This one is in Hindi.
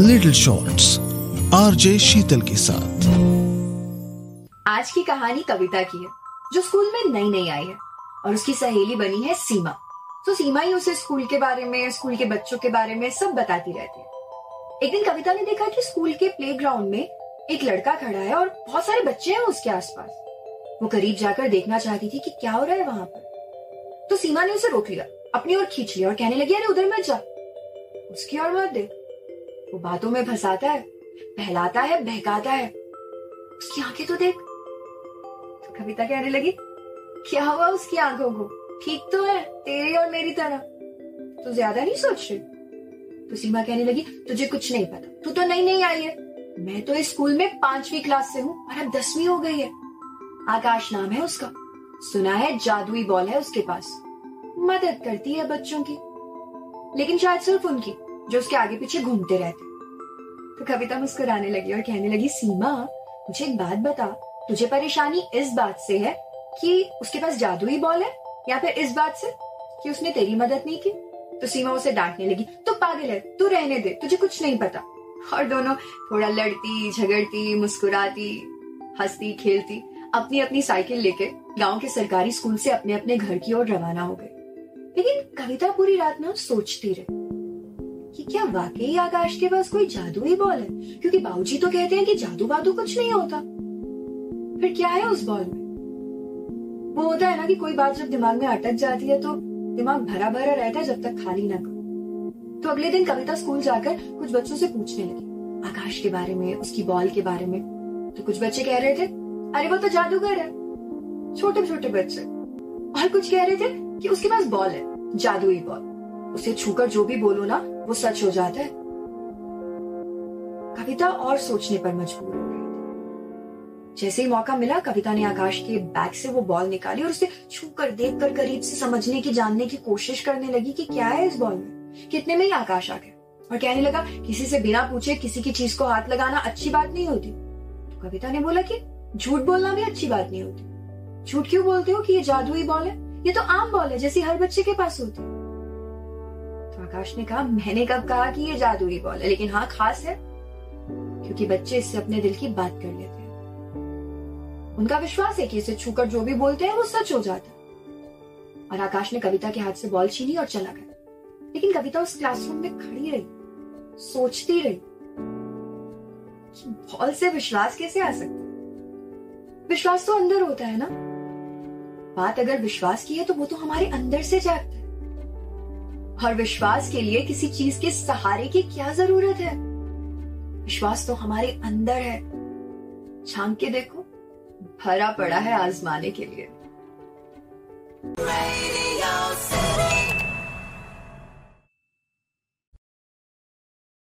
लिटिल शॉर्ट्स आरजे शीतल के साथ। आज की कहानी कविता की है, जो स्कूल में नई नई आई है, और उसकी सहेली बनी है सीमा। तो सीमा ही उसे स्कूल के बारे में, स्कूल के बच्चों के बारे में सब बताती रहती है। एक दिन कविता ने देखा कि स्कूल के प्लेग्राउंड में एक लड़का खड़ा है और बहुत सारे बच्चे हैं उसके आसपास। वो करीब जाकर देखना चाहती थी कि क्या हो रहा है वहाँ पर। तो सीमा ने उसे रोक लिया, अपनी ओर खींच लिया और कहने लगी, अरे, उधर मत जा। उसकी ओर मत देख वो बातों में फंसाता है, बहलाता है, बहकाता है। उसकी आँखें तो देख। कविता कहने लगी, क्या हुआ उसकी आँखों को? ठीक तो है, तेरी और मेरी तरह। तो ज़्यादा नहीं सोच रही? तो सीमा कहने लगी, तुझे कुछ नहीं पता। तू तो नई नई आई है। मैं तो इस स्कूल में पांचवी क्लास से हूँ और अब दसवीं हो गई है। आकाश नाम है उसका। सुना है, जादुई बॉल है उसके पास। मदद करती है बच्चों की। लेकिन शायद सिर्फ़ उनकी। जो उसके आगे पीछे घूमते रहते तो कविता मुस्कुराने लगी और कहने लगी, सीमा, मुझे एक बात बता। तुझे परेशानी इस बात से है कि उसके पास जादुई बॉल है या फिर इस बात से कि उसने तेरी मदद नहीं की? तो सीमा उसे डांटने लगी, तू पागल है, तू रहने दे, तुझे कुछ नहीं पता। और दोनों थोड़ा लड़ती, झगड़ती, मुस्कुराती, हंसती, खेलती अपनी अपनी साइकिल लेके गाँव के सरकारी स्कूल से अपने अपने घर की ओर रवाना हो गए लेकिन कविता पूरी रात ना सोचती रही। कि क्या वाकई आकाश के पास कोई जादुई बॉल है? क्योंकि बाबूजी तो कहते हैं कि जादू बादू कुछ नहीं होता। फिर क्या है उस बॉल में? वो होता है ना कि कोई बात जब दिमाग में अटक जाती है तो दिमाग भरा भरा रहता है जब तक खाली ना करो। तो अगले दिन कविता स्कूल जाकर कुछ बच्चों से पूछने लगी। आकाश के बारे में, उसकी बॉल के बारे में। तो कुछ बच्चे कह रहे थे, अरे, वो तो जादूगर है। छोटे छोटे बच्चे। और कुछ कह रहे थे कि उसके पास बॉल है, जादुई बॉल। उसे छूकर जो भी बोलो ना, वो सच हो जाता है। कविता और सोचने पर मजबूर हो गई। जैसे ही मौका मिला, कविता ने आकाश के बैग से वो बॉल निकाली और उसे छूकर देखकर करीब से समझने की, जानने की कोशिश करने लगी कि क्या है इस बॉल में। कितने में ही आकाश आ गया। और कहने लगा, किसी से बिना पूछे किसी की चीज़ को हाथ लगाना अच्छी बात नहीं होती। तो कविता ने बोला कि, झूठ बोलना भी अच्छी बात नहीं होती। झूठ क्यों बोलते हो कि ये जादुई बॉल है? ये तो आम बॉल है, जैसी हर बच्चे के पास होती है। आकाश ने कहा, मैंने कब कहा कि ये जादुई बॉल है? लेकिन हाँ खास है, क्योंकि बच्चे इससे अपने दिल की बात कर लेते हैं। उनका विश्वास है कि इसे छूकर जो भी बोलते हैं, वो सच हो जाता और आकाश ने कविता के हाथ से बॉल छीनी और चला गया। लेकिन कविता उस क्लासरूम में खड़ी रही, सोचती रही कि बॉल से विश्वास कैसे आ सकता विश्वास तो अंदर होता है ना? बात अगर विश्वास की है तो वो तो हमारे अंदर से जागता है। और विश्वास के लिए किसी चीज़ के सहारे की क्या ज़रूरत है? विश्वास तो हमारे अंदर है। छांक के देखो, भरा पड़ा है आजमाने के लिए।